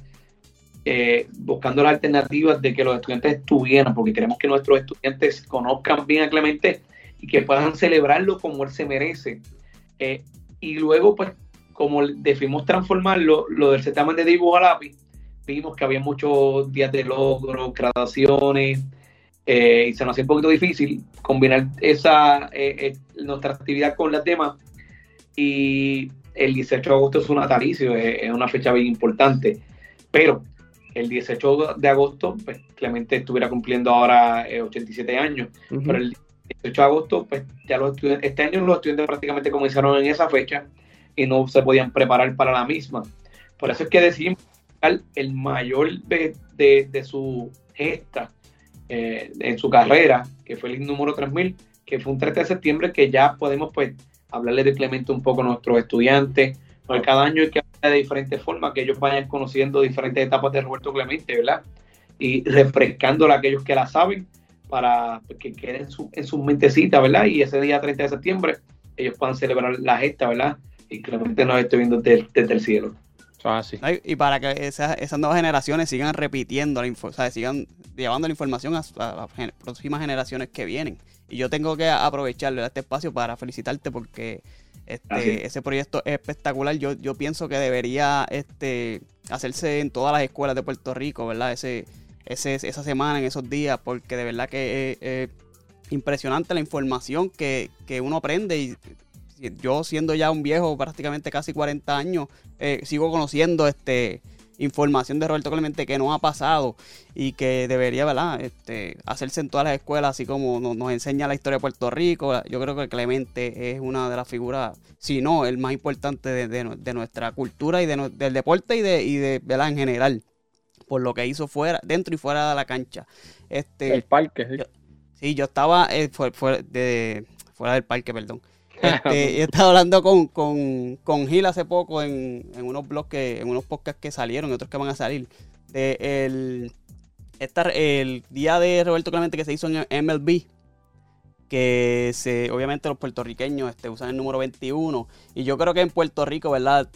Eh, buscando las alternativas de que los estudiantes estuvieran, porque queremos que nuestros estudiantes conozcan bien a Clemente y que puedan celebrarlo como él se merece. Eh, y luego, pues, como decidimos transformarlo, lo del certamen de dibujo a lápiz, vimos que había muchos días de logro, graduaciones, eh, y se nos hacía un poquito difícil combinar esa nuestra actividad con las demás. Y el 18 de agosto es un natalicio, es una fecha bien importante. Pero el 18 de agosto, pues Clemente estuviera cumpliendo ahora eh, 87 años. Pero el 18 de agosto, pues ya los estudiantes, este año los estudiantes prácticamente comenzaron en esa fecha y no se podían preparar para la misma. Por eso es que decidimos el mayor de, de, de su gesta eh, en su carrera, que fue el número 3000, que fue un 30 de septiembre, que ya podemos pues hablarle de Clemente un poco a nuestros estudiantes, porque cada año hay que hablar de diferentes formas, que ellos vayan conociendo diferentes etapas de Roberto Clemente, ¿verdad? Y refrescándola a aquellos que la saben, para que quede en su, en su mentecita, ¿verdad? Y ese día 30 de septiembre ellos puedan celebrar la gesta, ¿verdad? Y Clemente nos esté viendo desde, desde el cielo. Ah, sí. Y para que esas, esas nuevas generaciones sigan repitiendo, la info- o sea, sigan llevando la información a, a las próximas generaciones que vienen. Y yo tengo que aprovechar este espacio para felicitarte porque este, ese proyecto es espectacular. Yo, yo pienso que debería este, hacerse en todas las escuelas de Puerto Rico, ¿verdad? Ese, ese, esa semana, en esos días, porque de verdad que es, es impresionante la información que, que uno aprende y yo siendo ya un viejo, prácticamente casi 40 años, eh, sigo conociendo este información de Roberto Clemente que no ha pasado y que debería ¿verdad? Este, hacerse en todas las escuelas, así como nos, nos enseña la historia de Puerto Rico. Yo creo que Clemente es una de las figuras, si no, el más importante de, de- de nuestra cultura y de, del deporte y de, y de ¿verdad? en general, por lo que hizo fuera, dentro y fuera de la cancha. Este, El parque, sí. Yo- Sí, yo estaba eh, fuera, de, fuera del parque, perdón. Este, [laughs] y estaba hablando con, con, con Gil hace poco en, en unos blogs que, en unos podcasts que salieron y otros que van a salir. De el, esta- el día de Roberto Clemente que se hizo en MLB. Que se, obviamente los puertorriqueños este, usan el número 21. Y yo creo que en Puerto Rico, ¿verdad?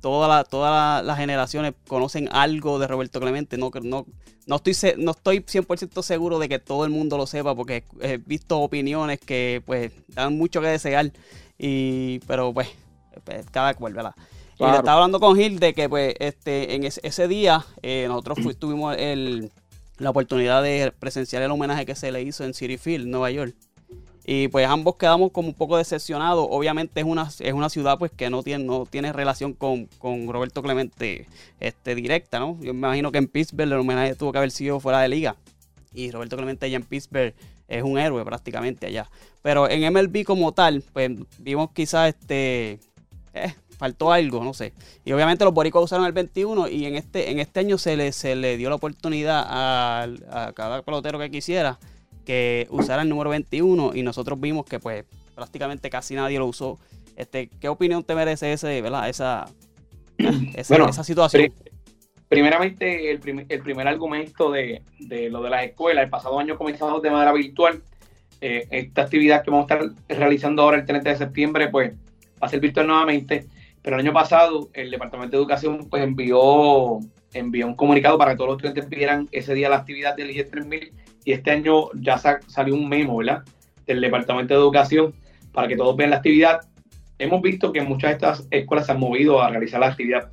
Toda la- todas la- las generaciones conocen algo de Roberto Clemente. No, no, no estoy, no estoy 100% seguro de que todo el mundo lo sepa porque he visto opiniones que pues dan mucho que desear. Y, pero pues, pues, cada cual, ¿verdad? Y le estaba hablando con Gil de que pues este, en ese, ese día eh, nosotros tuvimos el, la oportunidad de presenciar el homenaje que se le hizo en City Field, Nueva York. Y pues ambos quedamos como un poco decepcionados. Obviamente es una, es una ciudad pues que no tiene, no tiene relación con, con Roberto Clemente este, directa, ¿no? Yo me imagino que en Pittsburgh el homenaje tuvo que haber sido fuera de liga. Y Roberto Clemente allá en Pittsburgh es un héroe prácticamente allá. Pero en MLB como tal, pues vimos quizás este... eh, faltó algo, no sé. Y obviamente los boricuas usaron el 21 y en este, en este año se le, se le dio la oportunidad a cada pelotero que quisiera que usara el número 21 y nosotros vimos que pues prácticamente casi nadie lo usó. Este, ¿Qué opinión te merece ese, ¿verdad? Esa, [clears throat] esa, Bueno, esa situación? Pri- Primeramente, el, prim- el primer argumento de, de lo de las escuelas, el pasado año comenzamos de manera virtual. Eh, esta actividad que vamos a estar realizando ahora el 30 de septiembre, pues va a ser virtual nuevamente. Pero el año pasado, el Departamento de Educación pues envió, envió un comunicado para que todos los estudiantes pidieran ese día la actividad del IE 3000. Y este año ya sa- salió un memo, ¿verdad? Del Departamento de Educación para que todos vean la actividad. Hemos visto que muchas de estas escuelas se han movido a realizar la actividad.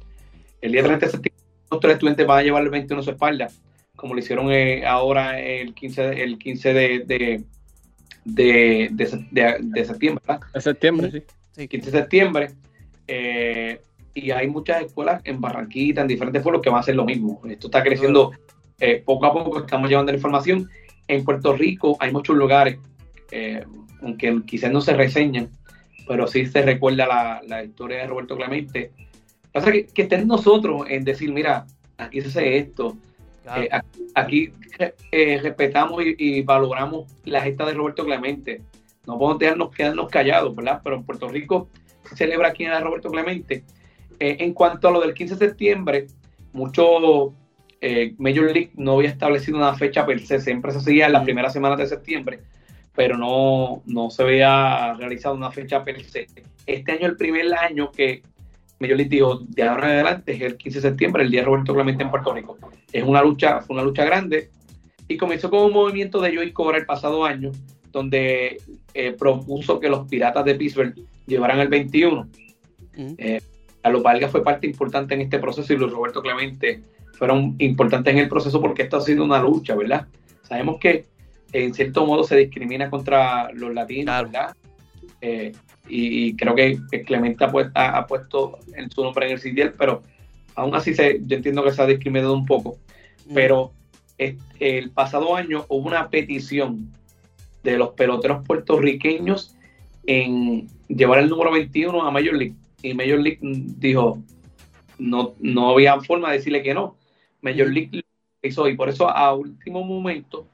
El día 30 de septiembre otros estudiantes van a llevar el 21 a su espalda, como lo hicieron eh, ahora el 15, de- el 15 de, de, de, de se- de- de septiembre, ¿verdad? Septiembre, sí. Sí. 15 de septiembre. eh, y hay muchas escuelas en Barranquita, en diferentes pueblos, que van a hacer lo mismo. Esto está creciendo eh, poco a poco, estamos llevando la información. En Puerto Rico hay muchos lugares, eh, aunque quizás no se reseñan, pero sí se recuerda la, la historia de Roberto Clemente. Pasa que, que estén nosotros en decir, mira, aquí se hace esto, Claro. eh, aquí, aquí, eh, respetamos y, y valoramos la gesta de Roberto Clemente. No podemos dejarnos quedarnos callados, ¿verdad? Pero en Puerto Rico se celebra quién era Roberto Clemente. Eh, en cuanto a lo del 15 de septiembre, mucho eh, Major League no había establecido una fecha per se, siempre se hacía en las Mm. primeras semanas de septiembre, pero no, no se había realizado una fecha per se. Este año, el primer año que Major League dijo, de ahora en adelante es el 15 de septiembre, el día de Roberto Clemente en Puerto Rico. Es una lucha, fue una lucha grande y comenzó con un movimiento de Joey Cora el pasado año, donde eh, propuso que los piratas de Pittsburgh llevaran el 21. Ujú. Carlos Vargas fue parte importante en este proceso y Luis Roberto Clemente fueron importantes en el proceso porque esto ha sido una lucha, ¿verdad? Sabemos que en cierto modo se discrimina contra los latinos, Claro. ¿verdad? Eh, y, y creo que, que Clemente ha, pu- ha- ha puesto en su nombre en el CIDIEL, pero aún así se, yo entiendo que se ha discriminado un poco. Pero eh, el pasado año hubo una petición de los peloteros puertorriqueños en llevar el número 21 a Major League. Y Major League mm, dijo, no, no había forma de decirle que no. Major League lo hizo y por eso a último momento,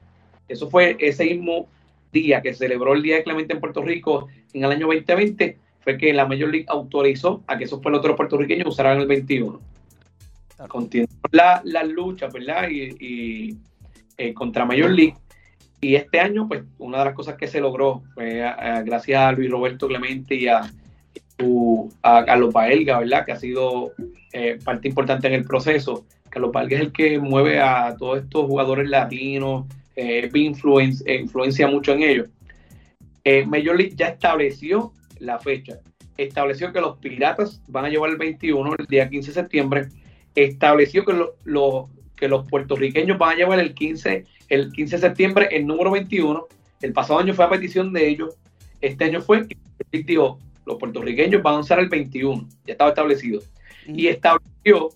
eso fue ese mismo día que celebró el Día de Clemente en Puerto Rico en el año 2020, fue que la Major League autorizó a que esos peloteros puertorriqueños usaran el 21 Claro. continuó la, la lucha, ¿verdad? Y, y, eh, contra Major League. Y este año, pues, una de las cosas que se logró fue a- a- gracias a Luis Roberto Clemente y a, a Carlos Paelga, ¿verdad? Que ha sido eh, parte importante en el proceso. Carlos Paelga es el que mueve a todos estos jugadores latinos, eh, eh, influencia mucho en ellos. Eh, Major League ya estableció la fecha. Estableció que los Piratas van a llevar el 21, el día 15 de septiembre. Estableció que, lo- lo- que los puertorriqueños van a llevar el 15, el 15 de septiembre el número 21. El pasado año fue a petición de ellos. Este año fue que dijo, los puertorriqueños van a usar el 21. Ya estaba establecido Ujú. y estableció,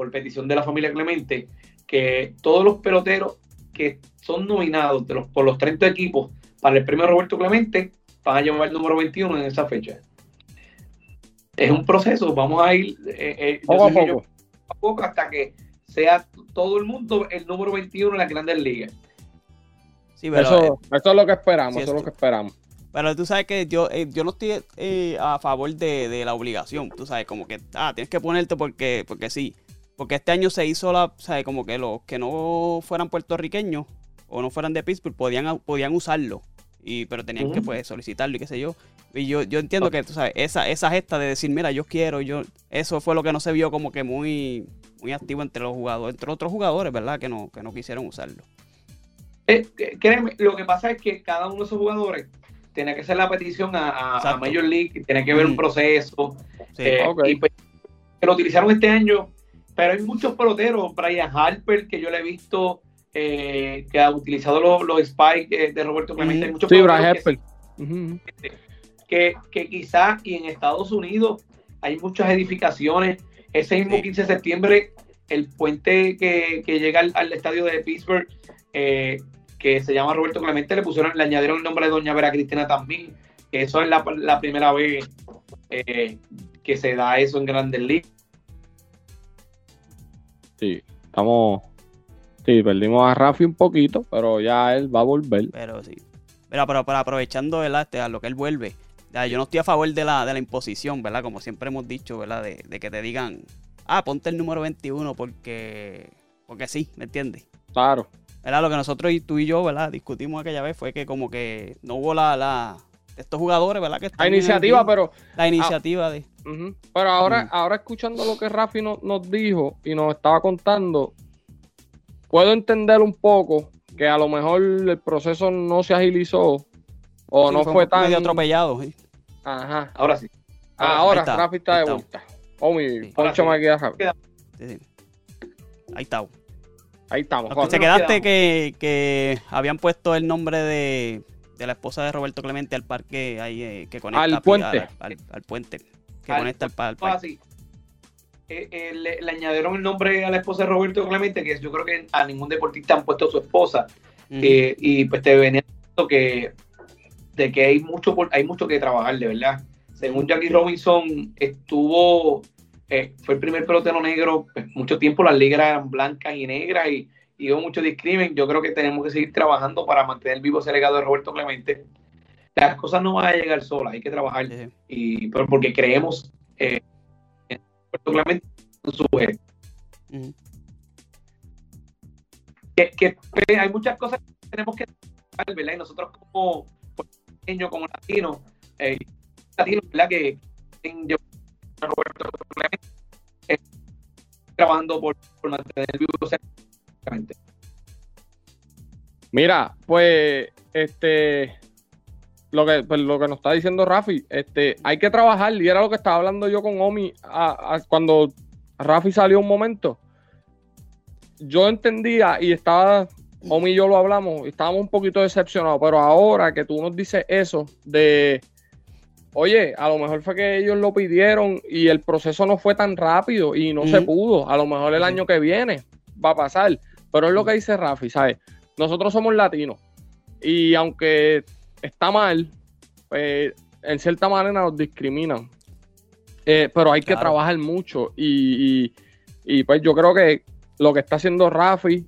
por petición de la familia Clemente, que todos los peloteros que son nominados de los, por los 30 equipos para el premio Roberto Clemente van a llevar el número 21 en esa fecha. Es un proceso, vamos a ir eh, eh, Poco a yo- poco. poco a poco hasta que sea todo el mundo el número 21 en las grandes ligas. Sí, pero, eh, Eso, eso es lo que esperamos, sí, eso es lo que esperamos. pero tú sabes que yo, eh, yo no estoy eh, a favor de, de la obligación. Tú sabes, como que, ah, tienes que ponerte porque, porque sí. Porque este año se hizo la, ¿sabes? Como que los que no fueran puertorriqueños o no fueran de Pittsburgh podían, podían usarlo. Y, pero tenían que pues solicitarlo y qué sé yo. Y yo, yo entiendo que, tú sabes, esa, esa gesta de decir, mira, yo quiero, yo, eso fue lo que no se vio como que muy, muy activo entre los jugadores, entre otros jugadores, ¿verdad? Que no, que no quisieron usarlo. Eh, créeme, lo que pasa es que cada uno de esos jugadores tiene que hacer la petición a, a-. Major League, tiene que ver un proceso. Sí. Eh, Ok. y pues, que lo utilizaron este año, pero hay muchos peloteros, Brian Harper, que yo le he visto eh, que ha utilizado los, los spikes de Roberto Clemente. Hay muchos Sí, que, Harper. Ujú. que, que quizá y en Estados Unidos hay muchas edificaciones. Ese mismo Sí. 15 de septiembre, el puente que, que llega al, al estadio de Pittsburgh, eh, que se llama Roberto Clemente, le pusieron, le añadieron el nombre de Doña Vera Cristina también. Que eso es la, la primera vez eh, que se da eso en Grandes Ligas. Sí, estamos. Sí, perdimos a Rafi un poquito, pero ya él va a volver. Pero sí. Mira, pero, pero aprovechando, ¿verdad? Este, a lo que él vuelve. ya, yo no estoy a favor de la, de la imposición, ¿verdad? Como siempre hemos dicho, ¿verdad? De, de que te digan, ah, ponte el número 21 porque, porque sí, ¿me entiendes? Claro. ¿Verdad? Lo que nosotros y tú y yo, ¿verdad? Discutimos aquella vez fue que como que no hubo la, la estos jugadores, ¿verdad? Que están La iniciativa, pero. la iniciativa de Pero ahora, Mm. ahora escuchando lo que Rafi no- nos dijo y nos estaba contando, puedo entender un poco que a lo mejor el proceso no se agilizó o Sí, no fue poco medio tan. atropellado. ¿sí? Ajá. Ahora sí. Ahora Ahí está, Rafi está de está. vuelta. Omi, Sí. ponchame aquí a Rafi. Sí, sí. ahí está. Ahí estamos. Se quedaste que, que habían puesto el nombre de, de la esposa de Roberto Clemente al parque ahí eh, que conecta Al a- puente. al, al puente que Al conecta al, pa- al Fue parque. así. Eh, eh, le, le añadieron el nombre a la esposa de Roberto Clemente, que yo creo que a ningún deportista han puesto su esposa. Eh, y pues te venía que de que hay mucho por- hay mucho que trabajar, de verdad. Según Jackie Robinson, estuvo, fue el primer pelotero negro, pues, mucho tiempo las ligas eran blancas y negras y, y hubo mucho discrimen. Yo creo que tenemos que seguir trabajando para mantener vivo ese legado de Roberto Clemente. Las cosas no van a llegar solas, hay que trabajar. Sí. Y, pero porque creemos eh, en Roberto Clemente en su gesto. Ujú. que, que, pues, hay muchas cosas que tenemos que trabajar, ¿verdad? Y nosotros como puertorriqueños, como latinos, eh, latinos, ¿verdad? Que en yo, Roberto Clemente, eh, trabajando por, por mantener vivo ese Clemente. Mira, pues, este, lo que, pues, lo que nos está diciendo Rafi, este, hay que trabajar, y era lo que estaba hablando yo con Omi a- a- cuando Rafi salió un momento. Yo entendía y estaba, Omi y yo lo hablamos, y estábamos un poquito decepcionados, pero ahora que tú nos dices eso de, oye, a lo mejor fue que ellos lo pidieron y el proceso no fue tan rápido y no se pudo, a lo mejor el año que viene va a pasar, pero es lo que dice Rafi, ¿sabes? nosotros somos latinos y aunque está mal, pues, en cierta manera nos discriminan. Eh, pero hay que Claro. trabajar mucho y, y- y, pues yo creo que lo que está haciendo Rafi,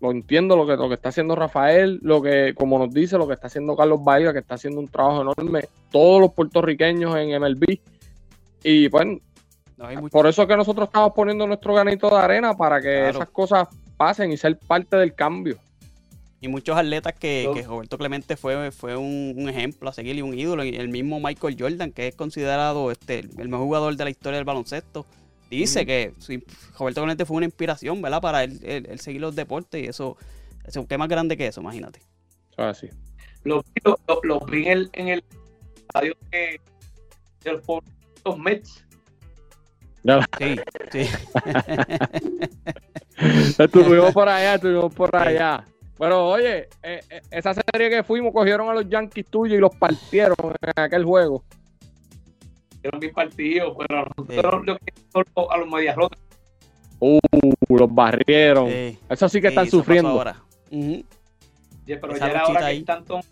lo entiendo lo que, lo que está haciendo Rafael, lo que, como nos dice, lo que está haciendo Carlos Vaiga, que está haciendo un trabajo enorme, todos los puertorriqueños en MLB. Y pues No, hay mucho- por eso es que nosotros estamos poniendo nuestro granito de arena para que Claro. esas cosas pasen y ser parte del cambio. Y muchos atletas que, que Roberto Clemente fue, fue un, un ejemplo a seguir y un ídolo. Y el mismo Michael Jordan, que es considerado este, el mejor jugador de la historia del baloncesto, dice que sí, Roberto Clemente fue una inspiración, ¿verdad? Para él, él- él seguir los deportes. Y eso, eso, ¿qué más grande que eso? Imagínate. Eso es así. Lo, lo, lo- lo vi en el, en el estadio de, de los, los Mets. Sí, sí. [laughs] Estuvimos por allá, estuvimos por allá. Pero oye, eh, eh, esa serie que fuimos cogieron a los Yankees tuyos y los partieron en aquel juego. Eran mis partidos, pero nosotros que solo a los medias rotas. Uh, los barrieron. sí. Eso sí que Sí, están eso pasó sufriendo. Ya, Pero Esa ya era hora ahí. que están tomando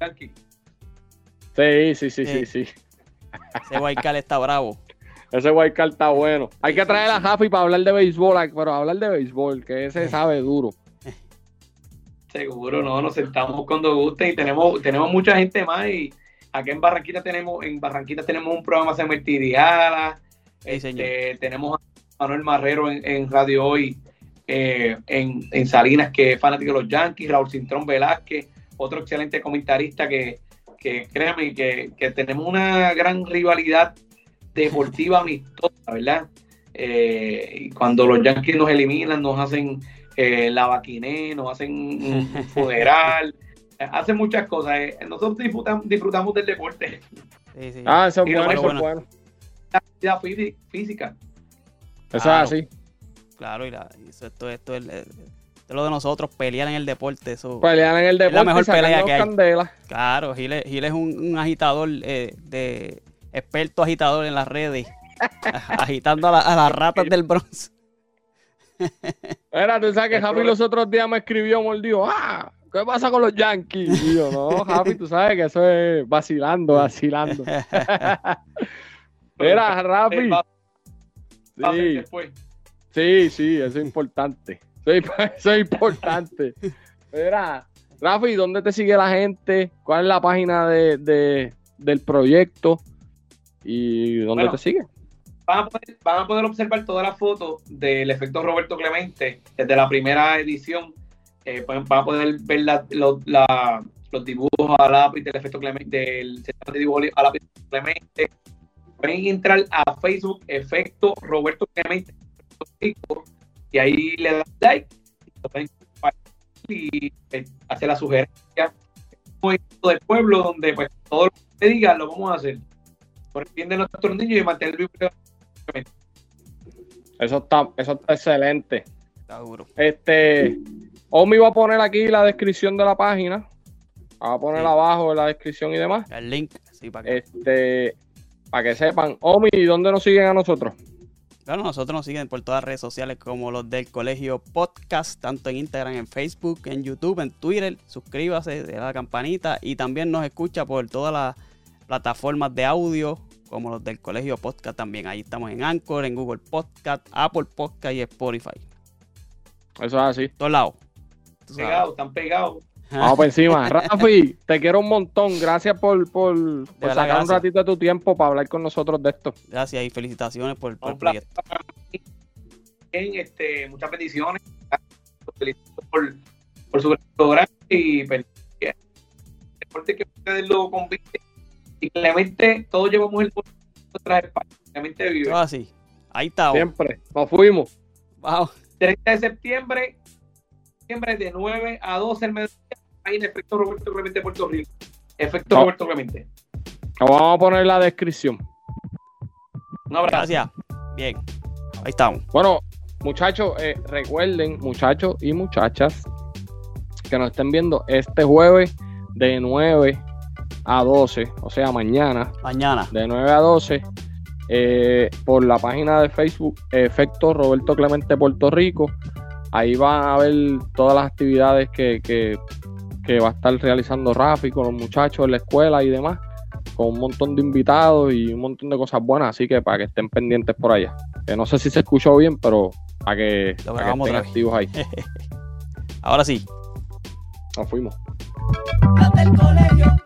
Yankees. Sí, sí, sí, sí, Sí. sí. Ese Guaycal está bravo. Ese Wildcard está bueno. Hay que traer a Jafi para hablar de béisbol, pero hablar de béisbol, que ese sabe duro. Seguro, no, nos sentamos cuando guste y tenemos, tenemos mucha gente más y acá en Barranquita tenemos, en Barranquita tenemos un programa que se llama El Tiriala, Sí, señor. este, tenemos a Manuel Marrero en, en Radio Hoy, eh, en, en Salinas, que es fanático de los Yankees, Raúl Cintrón Velázquez, otro excelente comentarista que, que créame que, que tenemos una gran rivalidad deportiva amistosa, ¿verdad? Eh, y cuando los Yankees nos eliminan, nos hacen eh, la vaquiné, nos hacen un funeral, eh, [laughs] hacen muchas cosas. eh. Nosotros disfrutamos, disfrutamos del deporte, Sí, sí. Ah, eso es bueno, eso bueno, es bueno. la actividad fí- física. Eso Claro. es así. Claro, y la, y eso, esto, esto es, esto es lo de nosotros, pelear en el deporte. Eso, Pelean en el deporte la mejor pelea que hay. candela. Claro, Gil es, Gil es un, un agitador, eh, de experto agitador en las redes, [laughs] agitando a, la- a las ratas del Bronx. Era, tú sabes que Javi los otros días me escribió, mordió, ah, ¿qué pasa con los Yankees? Y yo, no, Javi, tú sabes que eso es vacilando, vacilando. [laughs] Era, Rafi. Sí, sí, sí, eso es importante. Eso es, [laughs] eso es importante. Mira, Rafi, ¿dónde te sigue la gente? ¿Cuál es la página de, de- del proyecto? ¿Y dónde Bueno, te sigue? Van a, poder, van a poder observar todas las fotos del efecto Roberto Clemente desde la primera edición. Eh, pueden- van a poder ver la- lo- la- los dibujos a lápiz del efecto Clemente, del de dibujos a lápiz Clemente. Pueden entrar a Facebook, efecto Roberto Clemente, y ahí le dan like y eh, hacer la sugerencia. Movimiento del pueblo donde pues todo lo que se diga lo vamos a hacer por el bien de nuestros niños y mantener vivo Eso está, eso está excelente. Está duro. Este, Omi va a poner aquí la descripción de la página. Va a poner Sí. abajo en la descripción y demás. El link, sí, para que. Este, para que sepan. Omi, ¿dónde nos siguen a nosotros? Claro, nosotros nos siguen por todas las redes sociales como los del Colegio Podcast, tanto en Instagram, en Facebook, en YouTube, en Twitter. Suscríbase, de la campanita y también nos escucha por todas las plataformas de audio como los del Colegio Podcast también. Ahí estamos en Anchor, en Google Podcast, Apple Podcast y Spotify. Eso es así. Todos lados. Pegados, están pegados. Vamos por encima. [laughs] Rafi, te quiero un montón. Gracias por, por, por sacar un ratito de tu tiempo para hablar con nosotros de esto. Gracias y felicitaciones por, por el proyecto. este, muchas felicito por, por su gran programa y pues, el deporte que ustedes lo compiten. Y Clemente, todos llevamos el nuestras espaldas. Clemente vive. Así. Ahí está. Siempre. Nos fuimos. Wow. 30 de septiembre, septiembre de 9 a 12 el mediodía, ahí en Efecto Roberto Clemente Puerto Rico. Efecto No. Roberto Clemente. Vamos a poner la descripción. Un abrazo. Gracias. Bien. Ahí estamos. Bueno, muchachos, eh, recuerden, muchachos y muchachas, que nos estén viendo este jueves de 9 a 12, o sea, mañana, Mañana. de 9 a 12, eh, por la página de Facebook Efecto Roberto Clemente Puerto Rico. Ahí van a ver todas las actividades que, que- que va a estar realizando Rafi con los muchachos en la escuela y demás, con un montón de invitados y un montón de cosas buenas, así que para que estén pendientes por allá. Que no sé si se escuchó bien, pero para que, para estén otra activos ahí. [laughs] Ahora sí. Nos fuimos. Colegio